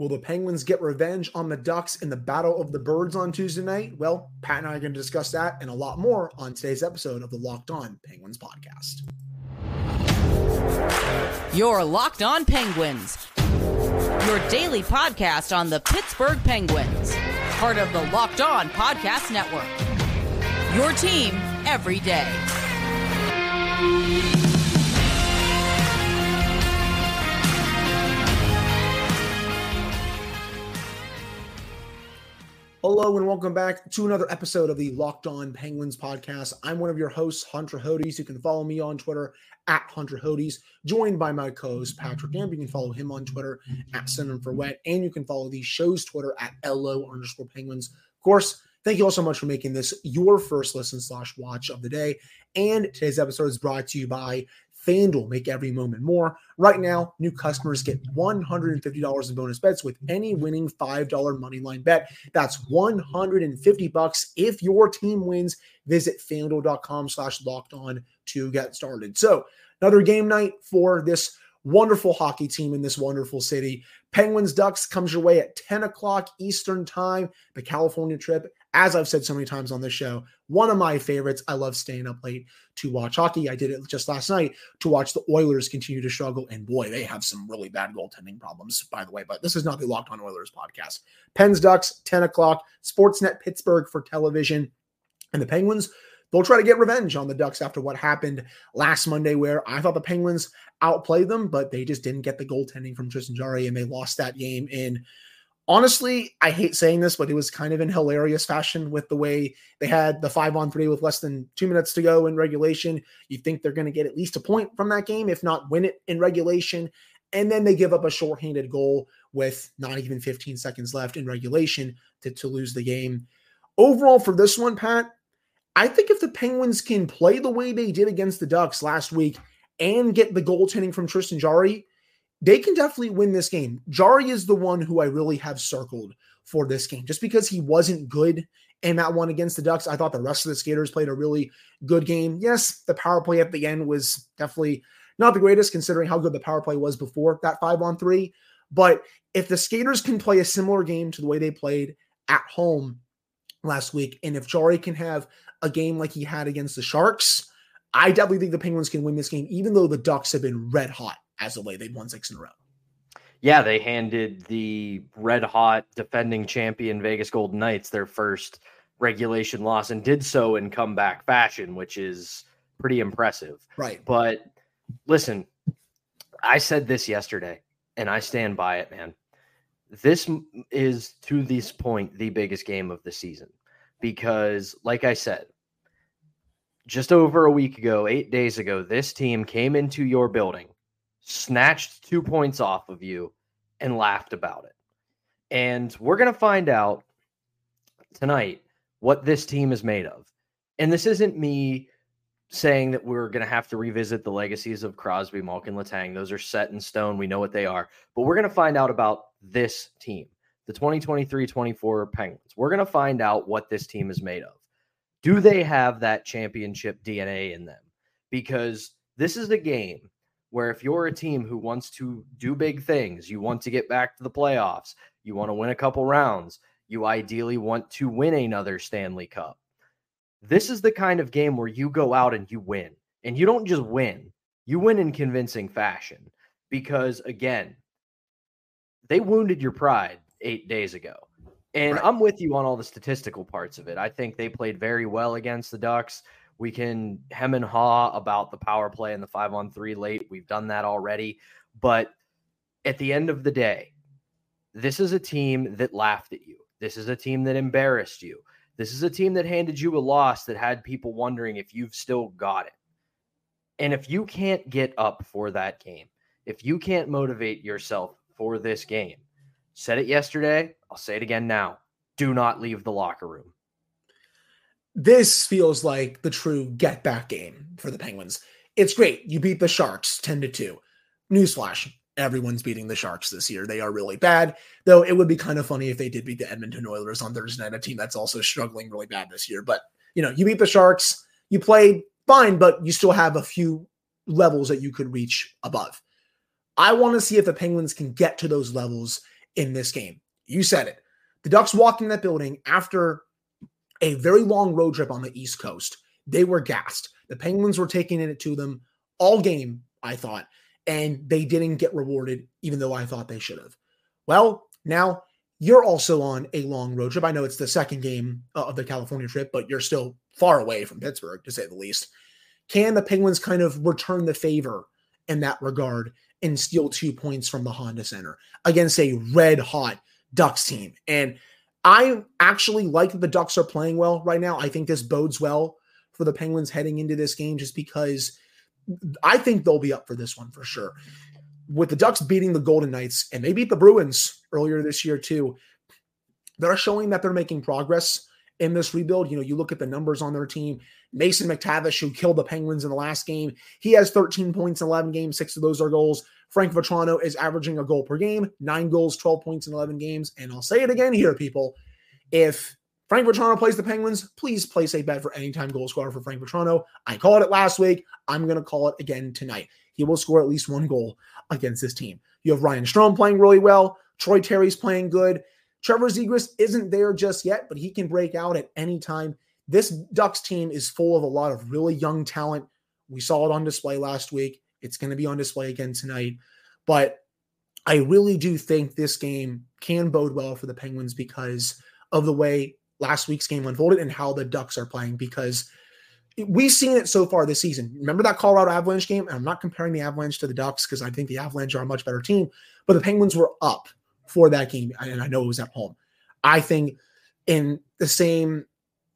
Will the Penguins get revenge on the Ducks in the Battle of the Birds on Tuesday night? Well, Pat and I are going to discuss that and a lot more on today's episode of the Locked On Penguins podcast. Your Locked On Penguins, your daily podcast on the Pittsburgh Penguins, part of the Locked On Podcast Network. Your team every day. Hello and welcome back to another episode of the Locked On Penguins podcast. I'm one of your hosts, Hunter Hodes. You can follow me on Twitter at Hunter Hodes, joined by my co-host Patrick Damp. You can follow him on Twitter at Cinnamon for Wet, and you can follow the show's Twitter at LO underscore Penguins. Of course, thank you all so much for making this your first listen slash watch of the day. And today's episode is brought to you by FanDuel, make every moment more. Right now, new customers get $150 in bonus bets with any winning $5 money line bet. That's 150 bucks if your team wins. Visit fanduel.com slash locked on to get started. So, another game night for this wonderful hockey team in this wonderful city. Penguins Ducks comes your way at 10 o'clock Eastern Time. The California trip as I've said so many times on this show, one of my favorites. I love staying up late to watch hockey. I did it just last night to watch the Oilers continue to struggle. And boy, they have some really bad goaltending problems, by the way. But this is not the Locked on Oilers podcast. Pens Ducks, 10 o'clock, Sportsnet Pittsburgh for television. And the Penguins, they'll try to get revenge on the Ducks after what happened last Monday, where I thought the Penguins outplayed them, but they just didn't get the goaltending from Tristan Jarry and they lost that game in honestly, I hate saying this, but it was kind of in hilarious fashion with the way they had the five on three with less than two minutes to go in regulation. You think they're going to get at least a point from that game, if not win it in regulation. And then they give up a shorthanded goal with not even 15 seconds left in regulation to, to lose the game. Overall, for this one, Pat, I think if the Penguins can play the way they did against the Ducks last week and get the goaltending from Tristan Jarry, they can definitely win this game. Jarry is the one who I really have circled for this game just because he wasn't good in that one against the Ducks. I thought the rest of the skaters played a really good game. Yes, the power play at the end was definitely not the greatest considering how good the power play was before that five on three. But if the skaters can play a similar game to the way they played at home last week, and if Jarry can have a game like he had against the Sharks, I definitely think the Penguins can win this game, even though the Ducks have been red hot as of late. They've won six in a row. Yeah, they handed the red hot defending champion Vegas Golden Knights their first regulation loss and did so in comeback fashion, which is pretty impressive. Right. But listen, I said this yesterday and I stand by it, man. This is to this point the biggest game of the season because, like I said, just over a week ago, eight days ago, this team came into your building snatched two points off of you and laughed about it. And we're going to find out tonight what this team is made of. And this isn't me saying that we're going to have to revisit the legacies of Crosby, Malkin, Letang. Those are set in stone. We know what they are. But we're going to find out about this team, the 2023 24 Penguins. We're going to find out what this team is made of. Do they have that championship DNA in them? Because this is the game where if you're a team who wants to do big things, you want to get back to the playoffs, you want to win a couple rounds, you ideally want to win another Stanley Cup. This is the kind of game where you go out and you win. And you don't just win, you win in convincing fashion because, again, they wounded your pride eight days ago. And right. I'm with you on all the statistical parts of it. I think they played very well against the Ducks. We can hem and haw about the power play and the five on three late. We've done that already. But at the end of the day, this is a team that laughed at you. This is a team that embarrassed you. This is a team that handed you a loss that had people wondering if you've still got it. And if you can't get up for that game, if you can't motivate yourself for this game. Said it yesterday. I'll say it again now. Do not leave the locker room. This feels like the true get back game for the Penguins. It's great. You beat the Sharks 10 to 2. Newsflash everyone's beating the Sharks this year. They are really bad, though it would be kind of funny if they did beat the Edmonton Oilers on Thursday night, a team that's also struggling really bad this year. But, you know, you beat the Sharks, you played fine, but you still have a few levels that you could reach above. I want to see if the Penguins can get to those levels in this game. You said it. The Ducks walked in that building after a very long road trip on the East Coast. They were gassed. The Penguins were taking it to them all game, I thought, and they didn't get rewarded, even though I thought they should have. Well, now you're also on a long road trip. I know it's the second game uh, of the California trip, but you're still far away from Pittsburgh, to say the least. Can the Penguins kind of return the favor in that regard and steal two points from the Honda Center against a red hot Ducks team? And I actually like that the Ducks are playing well right now. I think this bodes well for the Penguins heading into this game just because I think they'll be up for this one for sure. With the Ducks beating the Golden Knights and they beat the Bruins earlier this year too, they're showing that they're making progress in this rebuild. You know, you look at the numbers on their team. Mason McTavish, who killed the Penguins in the last game, he has 13 points in 11 games. Six of those are goals. Frank Vatrano is averaging a goal per game, nine goals, 12 points in 11 games. And I'll say it again here, people. If Frank Vatrano plays the Penguins, please place a bet for anytime goal scorer for Frank Vatrano. I called it last week. I'm going to call it again tonight. He will score at least one goal against this team. You have Ryan Strome playing really well. Troy Terry's playing good. Trevor Zegras isn't there just yet, but he can break out at any time. This Ducks team is full of a lot of really young talent. We saw it on display last week. It's going to be on display again tonight. But I really do think this game can bode well for the Penguins because of the way last week's game unfolded and how the Ducks are playing because we've seen it so far this season. Remember that Colorado Avalanche game? And I'm not comparing the Avalanche to the Ducks because I think the Avalanche are a much better team, but the Penguins were up for that game, and I know it was at home. I think in the same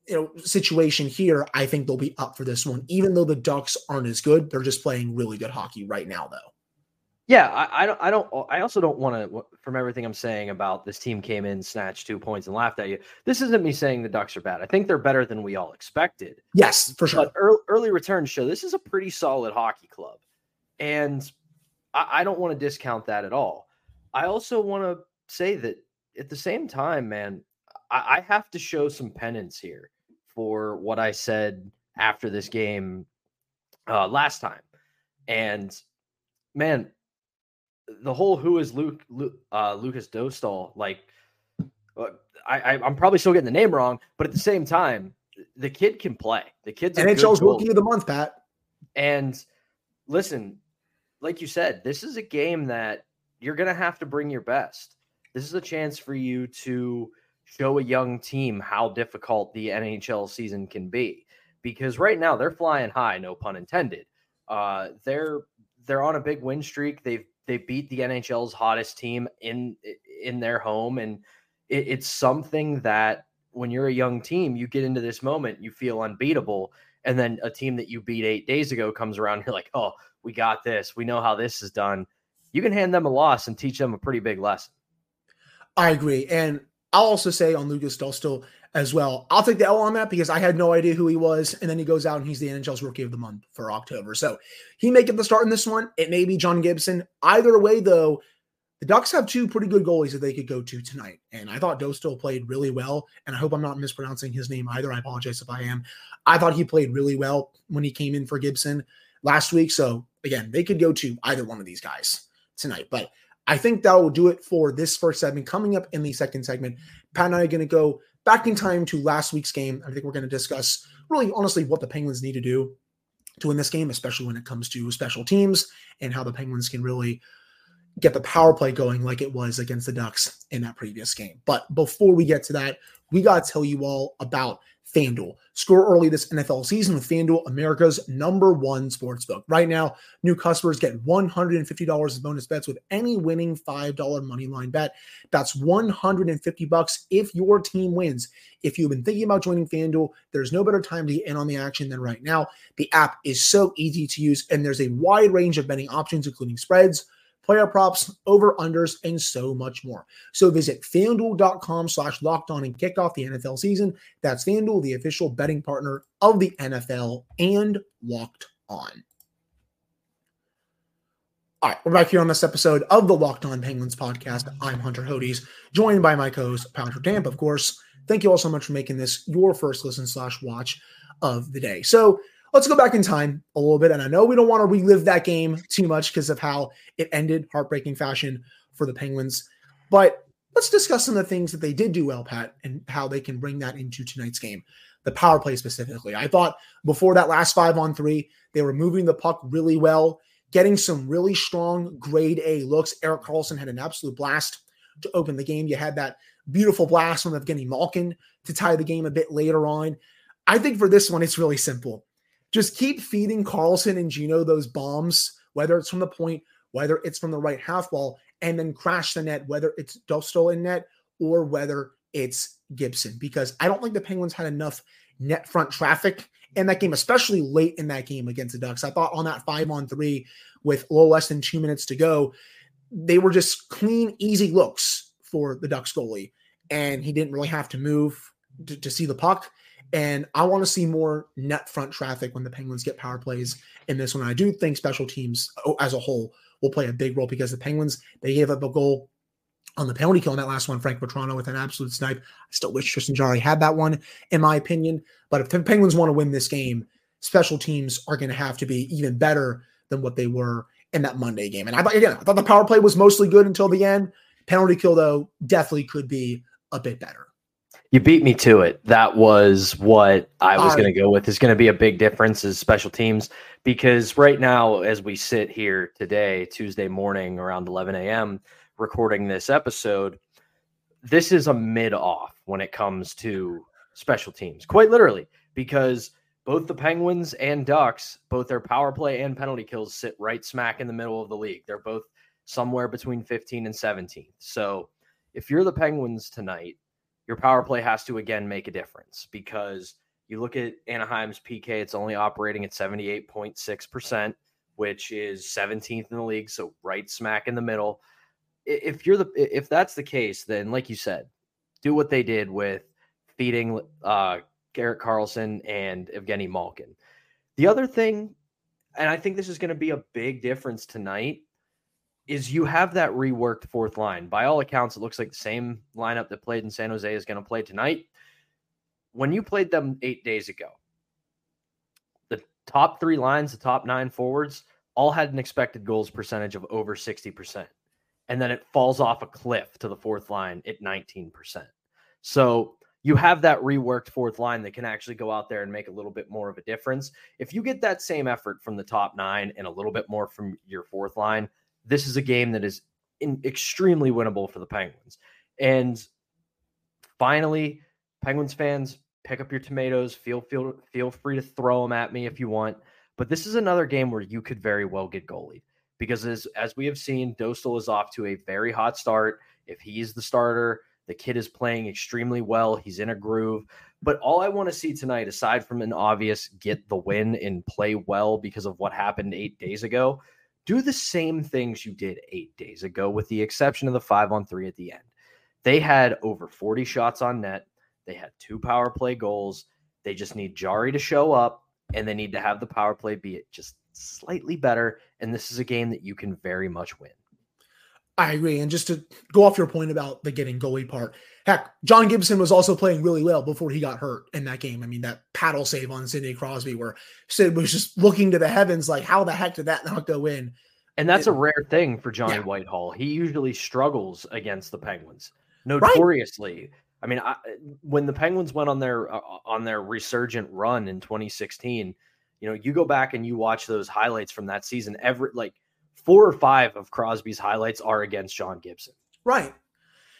you know situation here, I think they'll be up for this one, even though the Ducks aren't as good. They're just playing really good hockey right now, though. Yeah, I, I, don't. I don't. I also don't want to. From everything I'm saying about this team came in, snatched two points, and laughed at you. This isn't me saying the Ducks are bad. I think they're better than we all expected. Yes, for sure. But early, early return show. This is a pretty solid hockey club, and I, I don't want to discount that at all. I also want to say that at the same time, man, I, I have to show some penance here for what I said after this game uh, last time, and man the whole who is Luke, Luke uh, Lukas Dostal like uh, I, I am probably still getting the name wrong, but at the same time, the kid can play. The kid's NHL's rookie of the month, Pat. And listen, like you said, this is a game that you're gonna have to bring your best. This is a chance for you to show a young team how difficult the NHL season can be. Because right now they're flying high, no pun intended. Uh, they're they're on a big win streak. They've they beat the NHL's hottest team in in their home, and it, it's something that when you're a young team, you get into this moment, you feel unbeatable, and then a team that you beat eight days ago comes around, you're like, oh, we got this, we know how this is done. You can hand them a loss and teach them a pretty big lesson. I agree, and I'll also say on Lukas Dostal as well. I'll take the L on that because I had no idea who he was, and then he goes out and he's the NHL's Rookie of the Month for October. So he may get the start in this one. It may be John Gibson. Either way, though, the Ducks have two pretty good goalies that they could go to tonight, and I thought Dostal played really well. And I hope I'm not mispronouncing his name either. I apologize if I am. I thought he played really well when he came in for Gibson last week. So again, they could go to either one of these guys tonight, but. I think that will do it for this first segment. Coming up in the second segment, Pat and I are going to go back in time to last week's game. I think we're going to discuss really honestly what the Penguins need to do to win this game, especially when it comes to special teams and how the Penguins can really get the power play going like it was against the Ducks in that previous game. But before we get to that, we got to tell you all about FanDuel. Score early this NFL season with FanDuel, America's number one sports book. Right now, new customers get $150 as bonus bets with any winning $5 money line bet. That's 150 bucks if your team wins. If you've been thinking about joining FanDuel, there's no better time to get in on the action than right now. The app is so easy to use, and there's a wide range of betting options, including spreads player props, over unders, and so much more. So visit fanduel.com slash locked on and kick off the NFL season. That's FanDuel, the official betting partner of the NFL and locked on. All right, we're back here on this episode of the Locked On Penguins podcast. I'm Hunter Hodes, joined by my co-host Patrick Damp, of course. Thank you all so much for making this your first listen slash watch of the day. So let's go back in time a little bit. And I know we don't want to relive that game too much because of how it ended, heartbreaking fashion for the Penguins. But let's discuss some of the things that they did do well, Pat, and how they can bring that into tonight's game. The power play specifically. I thought before that last five on three, they were moving the puck really well getting some really strong grade A looks. Erik Karlsson had an absolute blast to open the game. You had that beautiful blast from Evgeny Malkin to tie the game a bit later on. I think for this one, it's really simple. Just keep feeding Karlsson and Gino those bombs, whether it's from the point, whether it's from the right half wall, and then crash the net, whether it's Dostal in net or whether it's Gibson, because I don't think the Penguins had enough net front traffic in that game, especially late in that game against the Ducks. I thought on that five on three with a little less than two minutes to go, they were just clean, easy looks for the Ducks goalie. And he didn't really have to move to, to see the puck. And I want to see more net front traffic when the Penguins get power plays in this one. I do think special teams oh, as a whole will play a big role because the Penguins, they gave up a goal on the penalty kill in that last one, Frank Vatrano with an absolute snipe. I still wish Tristan Jarry had that one, in my opinion. But if the Penguins want to win this game, special teams are going to have to be even better than what they were in that Monday game. And I thought, again, I thought the power play was mostly good until the end. Penalty kill, though, definitely could be a bit better. You beat me to it. That was what I was going to go with. Is going to be a big difference is special teams because right now, as we sit here today, Tuesday morning around 11 a.m., recording this episode, this is a mid off when it comes to special teams, quite literally, because both the Penguins and Ducks, both their power play and penalty kills sit right smack in the middle of the league. They're both somewhere between 15 and 17. So if you're the Penguins tonight, your power play has to again make a difference because you look at Anaheim's PK, it's only operating at 78.6%, which is 17th in the league. So right smack in the middle if you're the if that's the case, then like you said, do what they did with feeding uh Garrett Karlsson and Evgeny Malkin. The other thing, and I think this is going to be a big difference tonight, is you have that reworked fourth line. By all accounts, it looks like the same lineup that played in San Jose is going to play tonight. When you played them eight days ago, the top three lines, the top nine forwards, all had an expected goals percentage of over 60% and then it falls off a cliff to the fourth line at 19%. So you have that reworked fourth line that can actually go out there and make a little bit more of a difference. If you get that same effort from the top nine and a little bit more from your fourth line, this is a game that is in, extremely winnable for the Penguins. And finally, Penguins fans, pick up your tomatoes. Feel feel feel free to throw them at me if you want. But this is another game where you could very well get goalied because as as we have seen, Dostal is off to a very hot start. If he's the starter, the kid is playing extremely well. He's in a groove. But all I want to see tonight, aside from an obvious get the win and play well because of what happened eight days ago, do the same things you did eight days ago, with the exception of the five on three at the end. They had over 40 shots on net. They had two power play goals. They just need Jarry to show up and they need to have the power play be it just slightly better. And this is a game that you can very much win. I agree. And just to go off your point about the getting goalie part, heck, John Gibson was also playing really well before he got hurt in that game. I mean, that paddle save on Sidney Crosby where Sid was just looking to the heavens like, how the heck did that not go in? And that's it, a rare thing for Johnny yeah. Whitehall. He usually struggles against the Penguins, notoriously. Right. I mean, I, when the Penguins went on their uh, on their resurgent run in 2016, you know, you go back and you watch those highlights from that season, every like four or five of Crosby's highlights are against John Gibson. Right.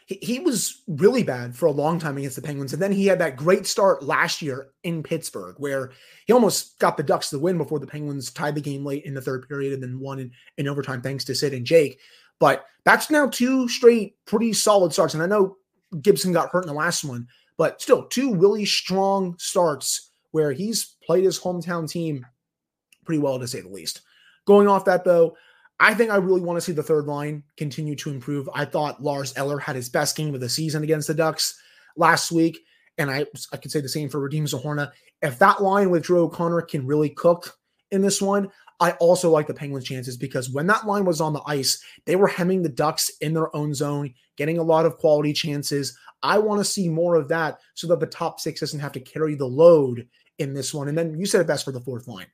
He, he was really bad for a long time against the Penguins. And then he had that great start last year in Pittsburgh where he almost got the Ducks the win before the Penguins tied the game late in the third period and then won in, in overtime thanks to Sid and Jake. But that's now two straight pretty solid starts. And I know Gibson got hurt in the last one, but still two really strong starts where he's played his hometown team pretty well, to say the least. Going off that, though, I think I really want to see the third line continue to improve. I thought Lars Eller had his best game of the season against the Ducks last week, and I I could say the same for Radim Zohorna. If that line with Drew O'Connor can really cook in this one, I also like the Penguins' chances because when that line was on the ice, they were hemming the Ducks in their own zone, getting a lot of quality chances. I want to see more of that so that the top six doesn't have to carry the load in this one. And then you said it best for the fourth line.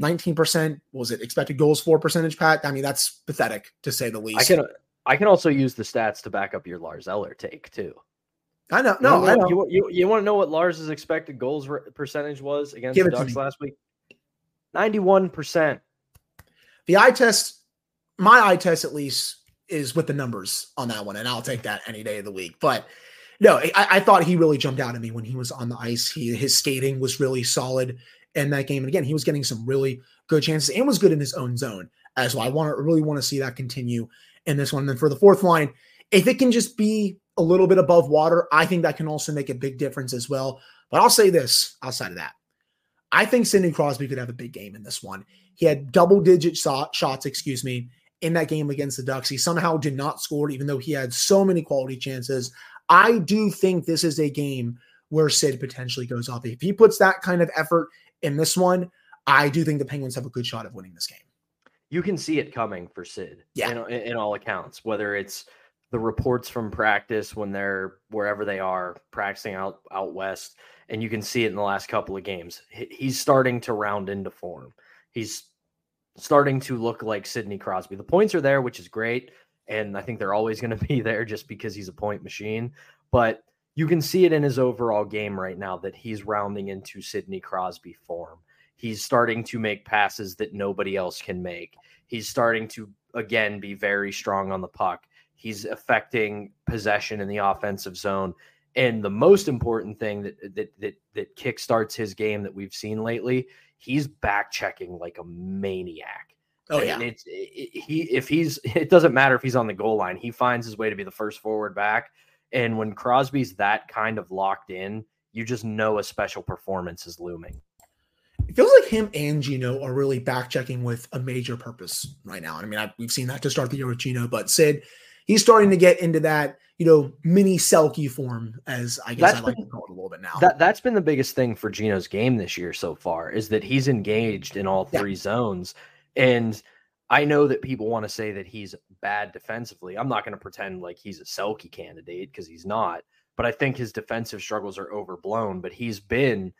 19% was it expected goals for percentage pat? I mean that's pathetic to say the least. i can i can also use the stats to back up your lars eller take too. I know no you, I know. you, you, you want to know what lars's expected goals percentage was against Give the ducks last week? 91% the eye test my eye test at least is with the numbers on that one and i'll take that any day of the week but no i, I thought he really jumped out at me when he was on the ice. He his skating was really solid in that game and again he was getting some really good chances and was good in his own zone as well i want to really want to see that continue in this one and then for the fourth line if it can just be a little bit above water i think that can also make a big difference as well but i'll say this outside of that I think Sidney Crosby could have a big game in this one. He had double digit shot, shots, excuse me, in that game against the Ducks. He somehow did not score, even though he had so many quality chances. I do think this is a game where Sid potentially goes off. If he puts that kind of effort in this one, I do think the Penguins have a good shot of winning this game. you can see it coming for sid Yeah. in, in all accounts whether it's the reports from practice when they're wherever they are practicing out out west and you can see it in the last couple of games he's starting to round into form he's starting to look like sidney crosby the points are there which is great and i think they're always going to be there just because he's a point machine but you can see it in his overall game right now that he's rounding into sidney crosby form. He's starting to make passes that nobody else can make. He's starting to again be very strong on the puck. He's affecting possession in the offensive zone. And the most important thing that that that that kickstarts his game that we've seen lately he's back checking like a maniac. Oh, and yeah. it's it, he if he's it doesn't matter if he's on the goal line. He finds his way to be the first forward back and when crosby's that kind of locked in you just know a special performance is looming It feels like him and Gino are really back checking with a major purpose right now. I mean, I, we've seen that to start the year with Gino, but Sid, he's starting to get into that, you know, mini Selke form, as I guess That's I like been- to call it a little bit now. That that's been the biggest thing for Gino's game this year so far is that he's engaged in all Yeah. three zones. And I know that people want to say that he's bad defensively. I'm not going to pretend like he's a Selke candidate because he's not. But I think his defensive struggles are overblown. But he's been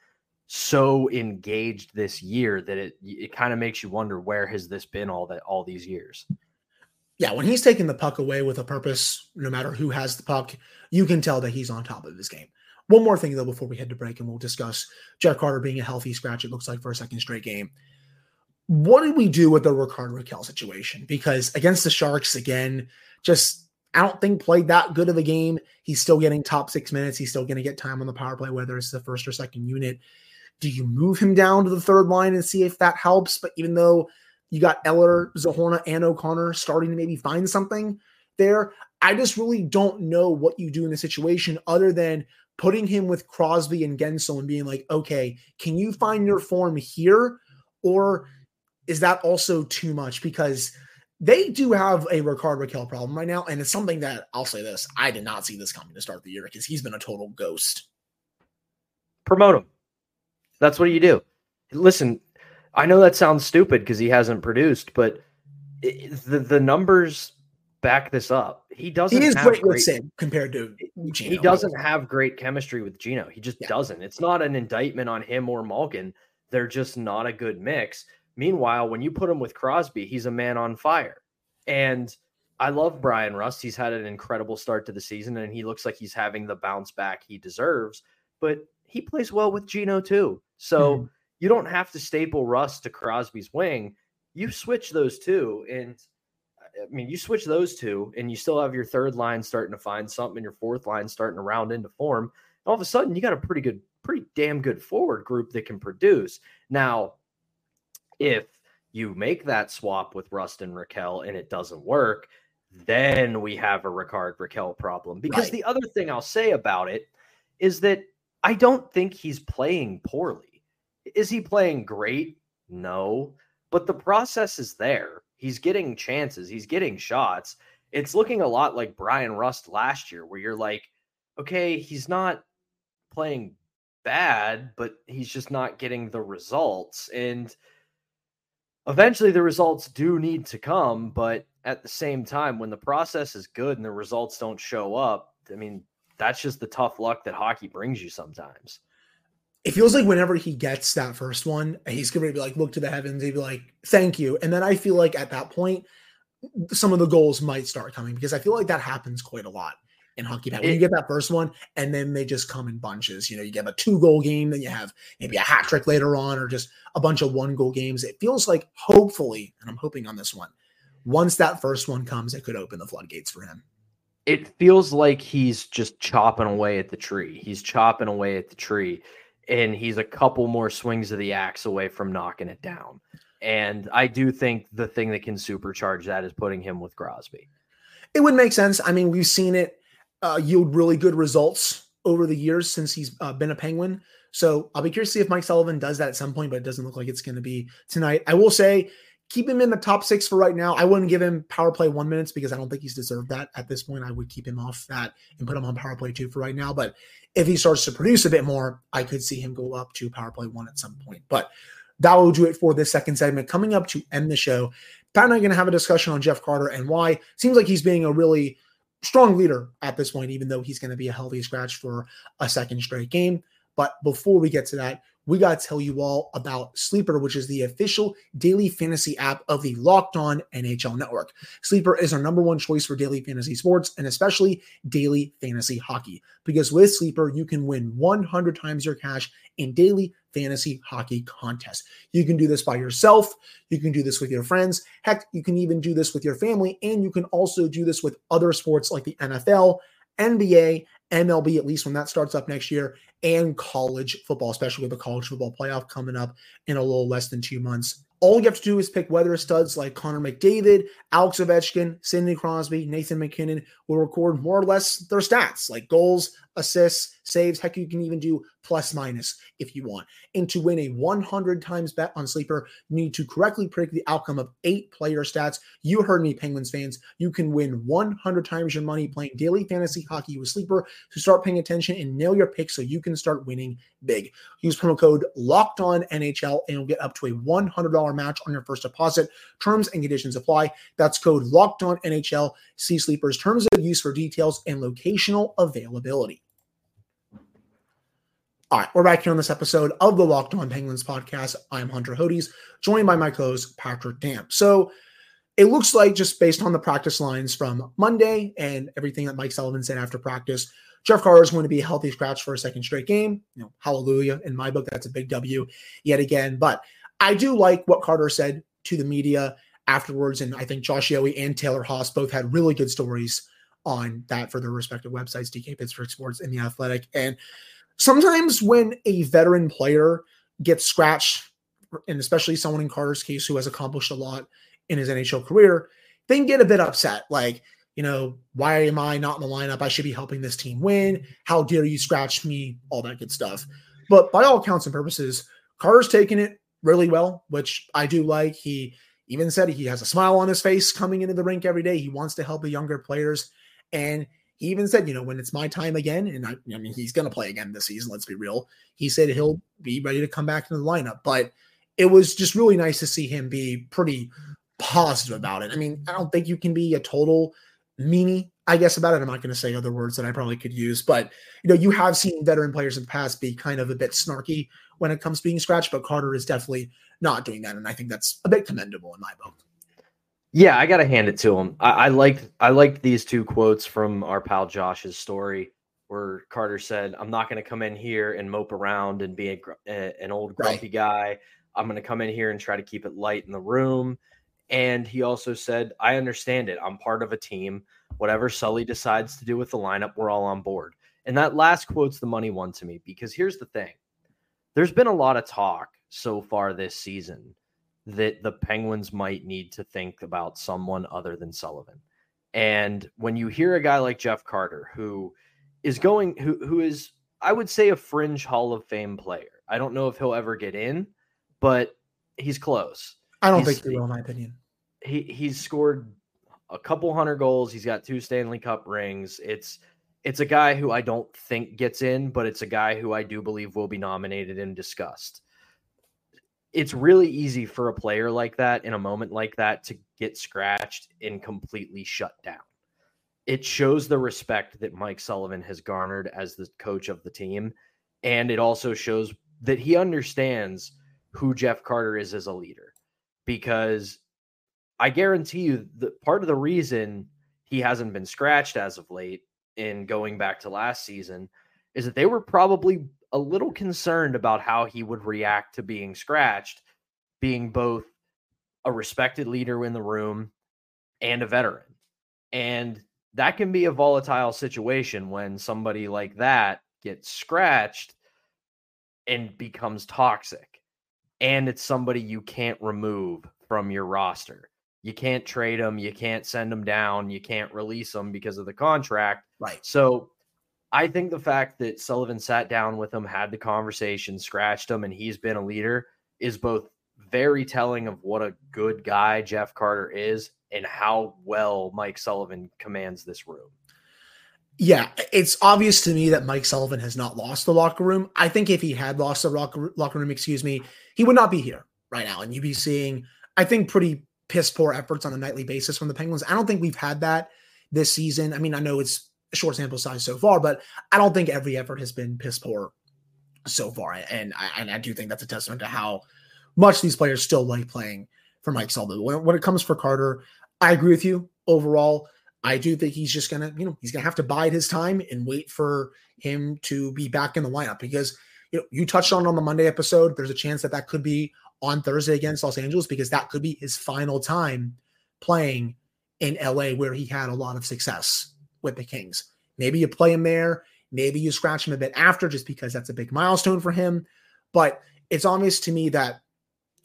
so engaged this year that it it kind of makes you wonder where has this been all that all these years. yeah, when he's taking the puck away with a purpose, no matter who has the puck, you can tell that he's on top of his game. One more thing, though, before we head to break, and we'll discuss Jeff Carter being a healthy scratch, it looks like, for a second straight game. What did we do with the Rickard Rakell situation? Because against the Sharks, again, just I don't think played that good of a game. He's still getting top six minutes. He's still going to get time on the power play, whether it's the first or second unit. Do you move him down to the third line and see if that helps? But even though you got Eller, Zohorna, and O'Connor starting to maybe find something there. I just really don't know what you do in the situation other than putting him with Crosby and Guentzel and being like, okay, can you find your form here? Or is that also too much? Because they do have a Rickard Rakell problem right now. And it's something that I'll say this I did not see this coming to start the year because he's been a total ghost. promote him. That's what you do. Listen, I know that sounds stupid because he hasn't produced, but i the the numbers back this up. He doesn't. He is have great with great- compared to Gino. He doesn't have great chemistry with Gino. He just Yeah. doesn't. It's not an indictment on him or Malkin. They're just not a good mix. Meanwhile, when you put him with Crosby, he's a man on fire. And I love Bryan Rust. He's had an incredible start to the season and he looks like he's having the bounce back he deserves, but he plays well with Gino too. So Mhm. you don't have to staple Rust to Crosby's wing. You switch those two and I mean, you switch those two, and you still have your third line starting to find something, and your fourth line starting to round into form. All of a sudden, you got a pretty good, pretty damn good forward group that can produce. Now, if you make that swap with Rust and Rakell and it doesn't work, then we have a Rickard Rakell problem. Because Right. the other thing I'll say about it is that I don't think he's playing poorly. Is he playing great? No, but the process is there. He's getting chances, he's getting shots. It's looking a lot like Bryan Rust last year, where you're like, okay, he's not playing bad, but he's just not getting the results. And eventually the results do need to come, but at the same time, when the process is good and the results don't show up, I mean, that's just the tough luck that hockey brings you sometimes. It feels like whenever he gets that first one, he's going to be like, look to the heavens. He'd be like, thank you. And then I feel like at that point, some of the goals might start coming because I feel like that happens quite a lot in hockey. When you get that first one, and then they just come in bunches. You know, you get a two goal game, then you have maybe a hat trick later on, or just a bunch of one goal games. It feels like, hopefully, and I'm hoping on this one, once that first one comes, it could open the floodgates for him. It feels like he's just chopping away at the tree. He's chopping away at the tree, and he's a couple more swings of the axe away from knocking it down. And I do think the thing that can supercharge that is putting him with Crosby. It would make sense. I mean, we've seen it uh, yield really good results over the years since he's uh, been a Penguin. So I'll be curious to see if Mike Sullivan does that at some point, but it doesn't look like it's going to be tonight. I will say keep him in the top six for right now. I wouldn't give him power play one minutes because I don't think he's deserved that at this point. I would keep him off that and put him on power play two for right now. But if he starts to produce a bit more, I could see him go up to power play one at some point. But that will do it for this second segment. Coming up to end the show, Pat and I are going to have a discussion on Jeff Carter and why seems like he's being a really strong leader at this point, even though he's going to be a healthy scratch for a second straight game. But before we get to that, we got to tell you all about Sleeper, which is the official daily fantasy app of the Locked On NHL Network. Sleeper is our number one choice for daily fantasy sports and especially daily fantasy hockey. Because with Sleeper, you can win 100 times your cash in daily fantasy hockey contest. You can do this by yourself. You can do this with your friends. Heck, you can even do this with your family. And you can also do this with other sports like the NFL, NBA, MLB, at least when that starts up next year, and college football, especially with the college football playoff coming up in a little less than two months. All you have to do is pick weather studs like Connor McDavid, Alex Ovechkin, Sidney Crosby, Nathan MacKinnon will record more or less their stats like goals, assists, saves. Heck, you can even do plus minus if you want. And to win a 100 times bet on Sleeper, you need to correctly predict the outcome of eight player stats. You heard me, Penguins fans. You can win 100 times your money playing daily fantasy hockey with Sleeper. So start paying attention and nail your picks so you can start winning big. Use promo code Locked On NHL and you'll get up to a $100 match on your first deposit. Terms and conditions apply. That's code Locked On NHL. See Sleeper's terms of use for details and locational availability. All right, we're back here on this episode of the Locked On Penguins podcast. I'm Hunter Hodes, joined by my co-host Patrick Damp. So it looks like just based on the practice lines from Monday and everything that Mike Sullivan said after practice, Jeff Carter is going to be a healthy scratch for a second straight game. You know, hallelujah. In my book, that's a big W yet again. But I do like what Carter said to the media afterwards. And I think Josh Yohe and Taylor Haase both had really good stories on that for their respective websites, DK Pittsburgh Sports and The Athletic. And sometimes when a veteran player gets scratched, and especially someone in Carter's case who has accomplished a lot in his NHL career, they can get a bit upset. Like, you know, why am I not in the lineup? I should be helping this team win. How dare you scratch me? All that good stuff. But by all accounts and purposes, Carter's taken it really well, which I do like. He even said he has a smile on his face coming into the rink every day. He wants to help the younger players. And he even said, you know, when it's my time again, and I, I mean, he's going to play again this season, let's be real. He said he'll be ready to come back into the lineup. But it was just really nice to see him be pretty positive about it. I mean, I don't think you can be a total meanie, I guess, about it. I'm not going to say other words that I probably could use, but, you know, you have seen veteran players in the past be kind of a bit snarky when it comes to being scratched, but Carter is definitely not doing that. And I think that's a bit commendable in my book. Yeah, I gotta hand it to him. I, I liked I liked these two quotes from our pal Josh's story, where Carter said, "I'm not gonna come in here and mope around and be a, a, an old grumpy right. guy. I'm gonna come in here and try to keep it light in the room." And he also said, "I understand it. I'm part of a team. Whatever Sully decides to do with the lineup, we're all on board." And that last quote's the money one to me because here's the thing: there's been a lot of talk so far this season that the Penguins might need to think about someone other than Sullivan. And when you hear a guy like Jeff Carter, who is going, who who is, I would say, a fringe Hall of Fame player. I don't know if he'll ever get in, but he's close. I don't he's, think he will, in my opinion. he he's scored a couple hundred goals. He's got two Stanley Cup rings. It's it's a guy who I don't think gets in, but it's a guy who I do believe will be nominated and discussed. It's really easy for a player like that in a moment like that to get scratched and completely shut down. It shows the respect that Mike Sullivan has garnered as the coach of the team. And it also shows that he understands who Jeff Carter is as a leader because I guarantee you that part of the reason he hasn't been scratched as of late in going back to last season is that they were probably a little concerned about how he would react to being scratched, being both a respected leader in the room and a veteran. And that can be a volatile situation when somebody like that gets scratched and becomes toxic. And it's somebody you can't remove from your roster. You can't trade them. You can't send them down. You can't release them because of the contract. Right. So I think the fact that Sullivan sat down with him, had the conversation, scratched him, and he's been a leader is both very telling of what a good guy Jeff Carter is and how well Mike Sullivan commands this room. Yeah, it's obvious to me that Mike Sullivan has not lost the locker room. I think if he had lost the locker, locker room, excuse me, he would not be here right now. And you'd be seeing, I think, pretty piss poor efforts on a nightly basis from the Penguins. I don't think we've had that this season. I mean, I know it's short sample size so far, but I don't think every effort has been piss poor so far. And I, and I do think that's a testament to how much these players still like playing for Mike Sullivan. When, when it comes for Carter, I agree with you overall. I do think he's just gonna, you know, he's gonna have to bide his time and wait for him to be back in the lineup because you know you touched on on the Monday episode. There's a chance that that could be on Thursday against Los Angeles because that could be his final time playing in LA where he had a lot of success with the Kings. Maybe you play him there, maybe you scratch him a bit after just because that's a big milestone for him. But it's obvious to me that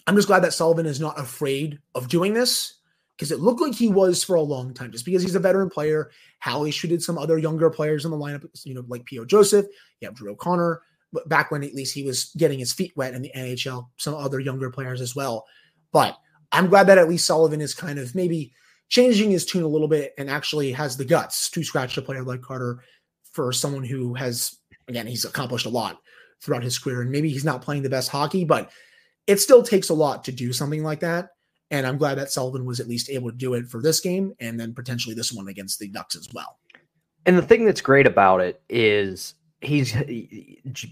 I'm just glad that Sullivan is not afraid of doing this because it looked like he was for a long time just because he's a veteran player. Hally treated some other younger players in the lineup, you know, like P.O. Joseph, you have Drew O'Connor, but back when at least he was getting his feet wet in the NHL, some other younger players as well. But I'm glad that at least Sullivan is kind of maybe changing his tune a little bit and actually has the guts to scratch a player like Carter for someone who has, again, he's accomplished a lot throughout his career. And maybe he's not playing the best hockey, but it still takes a lot to do something like that. And I'm glad that Sullivan was at least able to do it for this game and then potentially this one against the Ducks as well. And the thing that's great about it is he's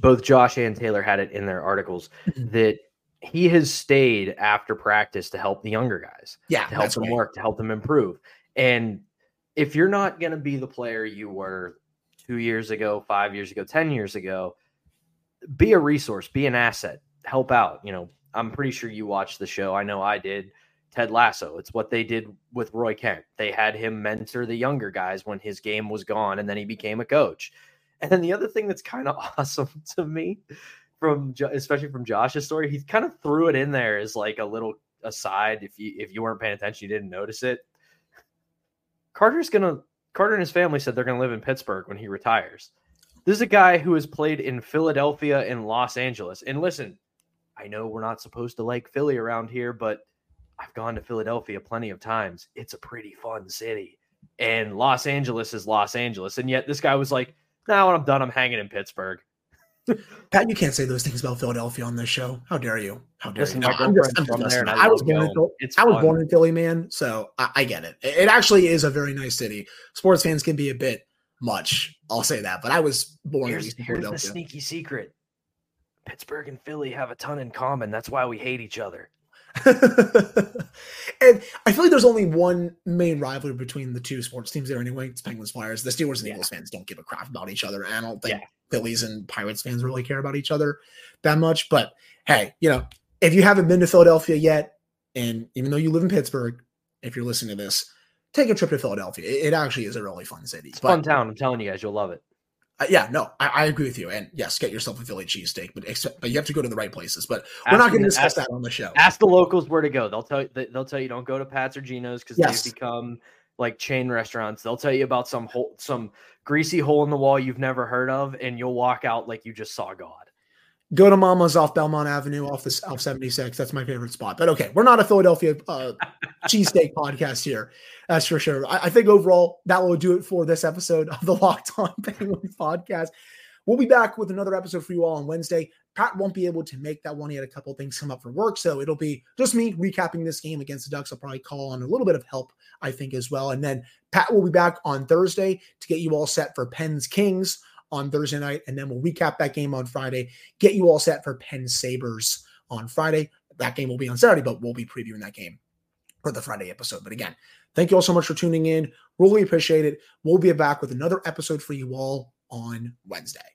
both Josh and Taylor had it in their articles mm-hmm. that he has stayed after practice to help the younger guys. Yeah. To help them work, to help them improve. And if you're not going to be the player you were two years ago, five years ago, 10 years ago, be a resource, be an asset, help out. You know, I'm pretty sure you watched the show. I know I did. Ted Lasso. It's what they did with Roy Kent. They had him mentor the younger guys when his game was gone, and then he became a coach. And then the other thing that's kind of awesome to me from especially from Josh's story, he kind of threw it in there as like a little aside. If you if you weren't paying attention, you didn't notice it. Carter's gonna Carter and his family said they're gonna live in Pittsburgh when he retires. This is a guy who has played in Philadelphia and Los Angeles. And listen, I know we're not supposed to like Philly around here, but I've gone to Philadelphia plenty of times. It's a pretty fun city. And Los Angeles is Los Angeles. And yet this guy was like, now when I'm done, I'm hanging in Pittsburgh. Pat, you can't say those things about Philadelphia on this show. How dare you? How dare Listen, you? My girlfriend's from there, I, I was born in Philly. I was born in Philly, man. So I, I, get it. It actually is a very nice city. Sports fans can be a bit much. I'll say that, but I was born here's, in Here's the sneaky secret: Pittsburgh and Philly have a ton in common. That's why we hate each other. and I feel like there's only one main rivalry between the two sports teams there anyway. It's Penguins Flyers. The Steelers and yeah. Eagles fans don't give a crap about each other. I don't think yeah. Phillies and Pirates fans really care about each other that much. But hey, you know, if you haven't been to Philadelphia yet, and even though you live in Pittsburgh, if you're listening to this, take a trip to Philadelphia. It, it actually is a really fun city. It's but, fun town. I'm telling you guys, you'll love it. Uh, yeah, no, I, I, agree with you. And yes, get yourself a Philly cheesesteak, but except, but you have to go to the right places. But ask we're not going to discuss ask, that on the show. Ask the locals where to go. They'll tell you. They'll tell you don't go to Pat's or Geno's because yes. they've become like chain restaurants. They'll tell you about some hole, some greasy hole in the wall you've never heard of, and you'll walk out like you just saw God. Go to Mama's off Belmont Avenue off the off 76. That's my favorite spot. But okay, we're not a Philadelphia uh, cheesesteak podcast here. That's for sure. I, I, think overall that will do it for this episode of the Locked On Penguins podcast. We'll be back with another episode for you all on Wednesday. Pat won't be able to make that one. He had a couple things come up for work, so it'll be just me recapping this game against the Ducks. I'll probably call on a little bit of help, I think, as well. And then Pat will be back on Thursday to get you all set for Pens Kings on Thursday night, and then we'll recap that game on Friday, get you all set for Pens Sabres on Friday. That game will be on Saturday, but we'll be previewing that game for the Friday episode. But again, thank you all so much for tuning in. Really appreciate it. We'll be back with another episode for you all on Wednesday.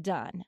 done.